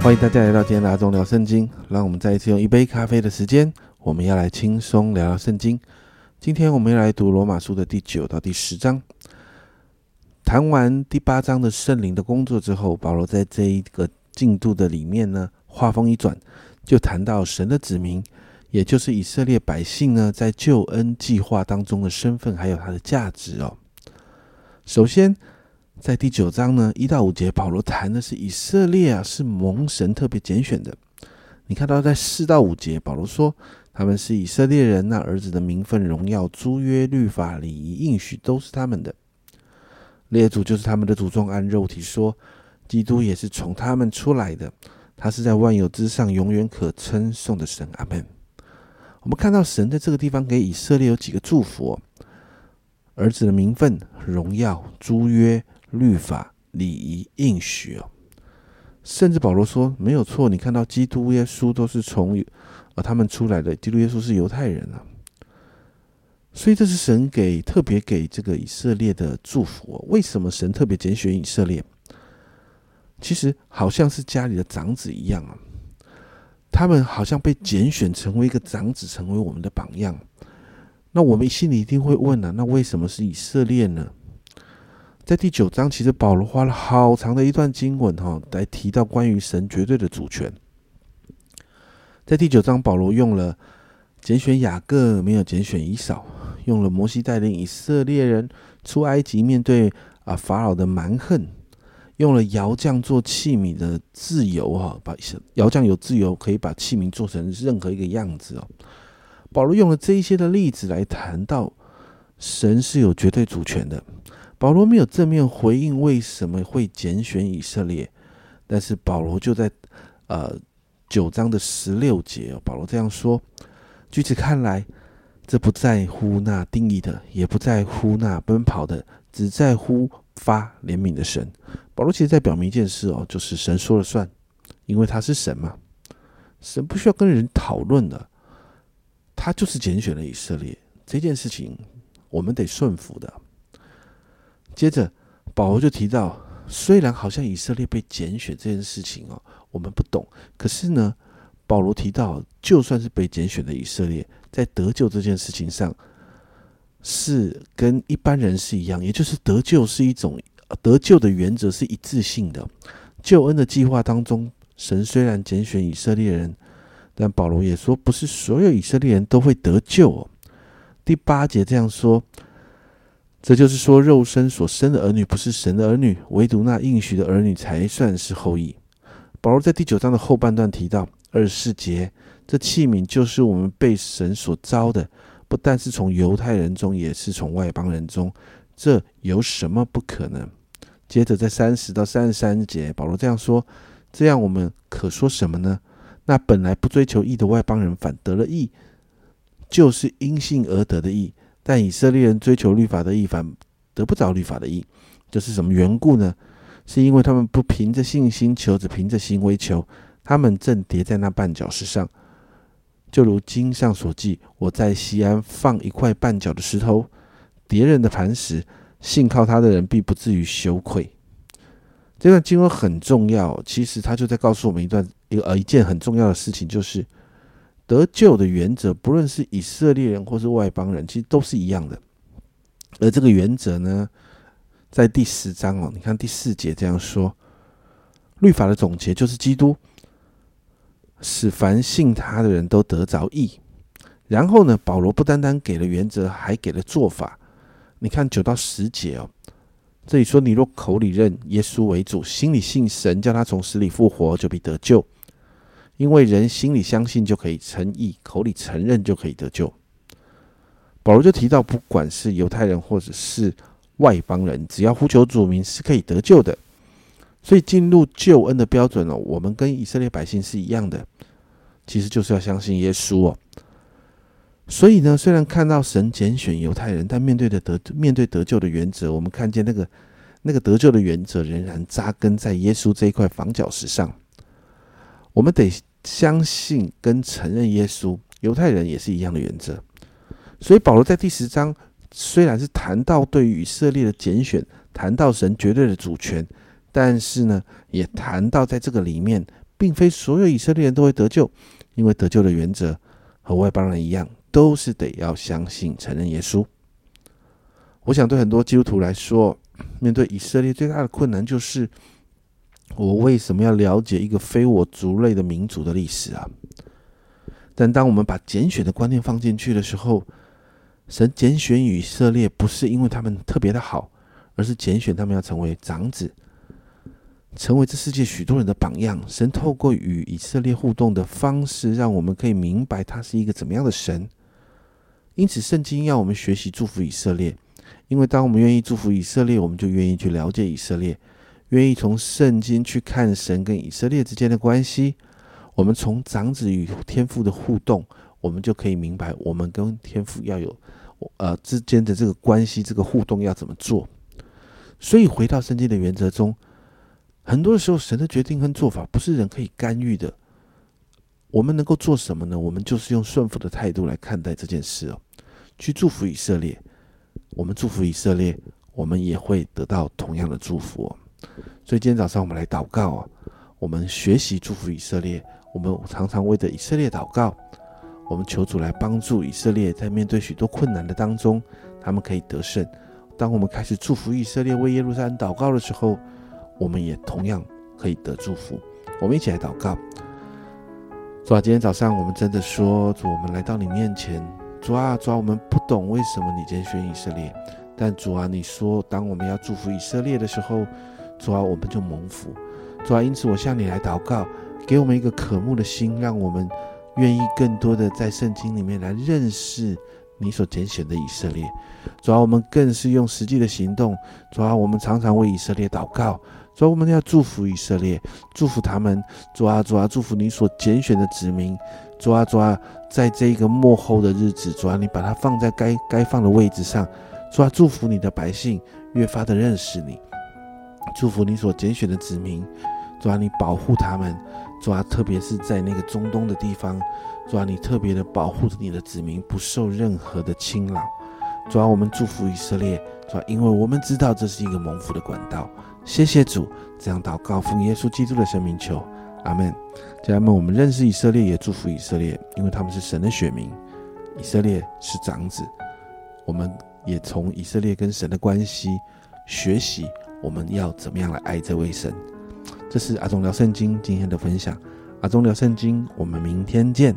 欢迎大家来到今天的阿忠聊圣经。让我们再一次用一杯咖啡的时间，我们要来轻松聊聊圣经。今天我们要来读罗马书的第九到第十章。谈完第八章的圣灵的工作之后，保罗在这一个进度的里面呢，话锋一转，就谈到神的子民，也就是以色列百姓呢，在救恩计划当中的身份还有它的价值哦。首先，在第九章呢一到五节，保罗谈的是以色列啊是蒙神特别拣选的。你看到在四到五节，保罗说他们是以色列人，那儿子的名分、荣耀、租约、律法、礼仪、应许都是他们的。列祖就是他们的祖宗，按肉体说，基督也是从他们出来的。他是在万有之上，永远可称颂的神。阿门。我们看到神在这个地方给以色列有几个祝福：儿子的名分、荣耀、租约、律法、礼仪、应许哦。甚至保罗说没有错，你看到基督耶稣都是从呃他们出来的。基督耶稣是犹太人啊。所以这是神给特别给这个以色列的祝福。为什么神特别拣选以色列？其实好像是家里的长子一样啊，他们好像被拣选成为一个长子，成为我们的榜样。那我们心里一定会问啊，那为什么是以色列呢？在第九章，其实保罗花了好长的一段经文哈，来提到关于神绝对的主权。在第九章，保罗用了拣选雅各，没有拣选以扫。用了摩西带领以色列人出埃及，面对啊法老的蛮横，用了窑匠做器皿的自由哈，把窑匠有自由可以把器皿做成任何一个样子哦。保罗用了这一些的例子来谈到神是有绝对主权的。保罗没有正面回应为什么会拣选以色列，但是保罗就在呃九章的十六节，保罗这样说：据此看来。这不在乎那定义的，也不在乎那奔跑的，只在乎发怜悯的神。保罗其实在表明一件事哦，就是神说了算，因为他是神嘛，神不需要跟人讨论的，他就是拣选了以色列这件事情，我们得顺服的。接着保罗就提到，虽然好像以色列被拣选这件事情哦，我们不懂，可是呢，保罗提到，就算是被拣选的以色列。在得救这件事情上，是跟一般人是一样，也就是得救是一种得救的原则是一致性的。救恩的计划当中，神虽然拣选以色列人，但保罗也说，不是所有以色列人都会得救。哦第八节这样说，这就是说，肉身所生的儿女不是神的儿女，唯独那应许的儿女才算是后裔。保罗在第九章的后半段提到二十四节。这器皿就是我们被神所招的，不但是从犹太人中，也是从外邦人中。这有什么不可能？接着在三十到三十三节，保罗这样说：这样我们可说什么呢？那本来不追求义的外邦人反得了义，就是因信而得的义；但以色列人追求律法的义，反得不着律法的义。这是什么缘故呢？是因为他们不凭着信心求，只凭着行为求，他们正跌在那绊脚石上。就如经上所记，我在西安放一块绊脚的石头，敌人的磐石，信靠他的人必不至于羞愧。这段经文很重要，其实他就在告诉我们一段一呃一件很重要的事情，就是得救的原则，不论是以色列人或是外邦人，其实都是一样的。而这个原则呢，在第十章哦，你看第四节这样说，律法的总结就是基督。使凡信他的人都得着义。然后呢，保罗不单单给了原则，还给了做法。你看九到十节哦，这里说：你若口里认耶稣为主，心里信神叫他从死里复活，就必得救。因为人心里相信就可以诚意，口里承认就可以得救。保罗就提到，不管是犹太人或者是外邦人，只要呼求主名是可以得救的。所以进入救恩的标准哦，我们跟以色列百姓是一样的，其实就是要相信耶稣哦。所以呢，虽然看到神拣选犹太人，但面对的得面对得救的原则，我们看见那个那个得救的原则仍然扎根在耶稣这一块房角石上。我们得相信跟承认耶稣，犹太人也是一样的原则。所以保罗在第十章虽然是谈到对于以色列的拣选，谈到神绝对的主权。但是呢，也谈到在这个里面并非所有以色列人都会得救，因为得救的原则和外邦人一样，都是得要相信、承认耶稣。我想对很多基督徒来说，面对以色列最大的困难就是：我为什么要了解一个非我族类的民族的历史啊？但当我们把拣选的观念放进去的时候，神拣选以色列不是因为他们特别的好，而是拣选他们要成为长子。成为这世界许多人的榜样。神透过与以色列互动的方式，让我们可以明白他是一个怎么样的神。因此，圣经要我们学习祝福以色列，因为当我们愿意祝福以色列，我们就愿意去了解以色列，愿意从圣经去看神跟以色列之间的关系。我们从长子与天父的互动，我们就可以明白我们跟天父要有呃之间的这个关系，这个互动要怎么做。所以，回到圣经的原则中。很多时候，神的决定跟做法不是人可以干预的。我们能够做什么呢？我们就是用顺服的态度来看待这件事哦，去祝福以色列。我们祝福以色列，我们也会得到同样的祝福哦。所以今天早上我们来祷告啊，我们学习祝福以色列。我们常常为着以色列祷告，我们求主来帮助以色列，在面对许多困难的当中，他们可以得胜。当我们开始祝福以色列，为耶路撒冷祷告的时候，我们也同样可以得祝福。我们一起来祷告。主啊，今天早上我们真的说，主，我们来到你面前。主啊，主啊，我们不懂为什么你拣选以色列，但主啊，你说当我们要祝福以色列的时候，主啊，我们就蒙福。主啊，因此我向你来祷告，给我们一个渴慕的心，让我们愿意更多的在圣经里面来认识你所拣选的以色列。主啊，我们更是用实际的行动。主啊，我们常常为以色列祷告。所以我们要祝福以色列，祝福他们，主啊主啊，祝福你所拣选的子民，主啊主啊，在这一个幕后的日子，主啊你把它放在该该放的位置上，主啊祝福你的百姓越发的认识你，祝福你所拣选的子民，主啊你保护他们，主啊特别是在那个中东的地方，主啊你特别的保护你的子民不受任何的侵扰，主啊我们祝福以色列，主啊因为我们知道这是一个蒙福的管道。谢谢主，这样祷告奉耶稣基督的生命求，阿门。家人们，我们认识以色列，也祝福以色列，因为他们是神的选民。以色列是长子，我们也从以色列跟神的关系学习，我们要怎么样来爱这位神。这是阿忠聊圣经今天的分享，阿忠聊圣经，我们明天见。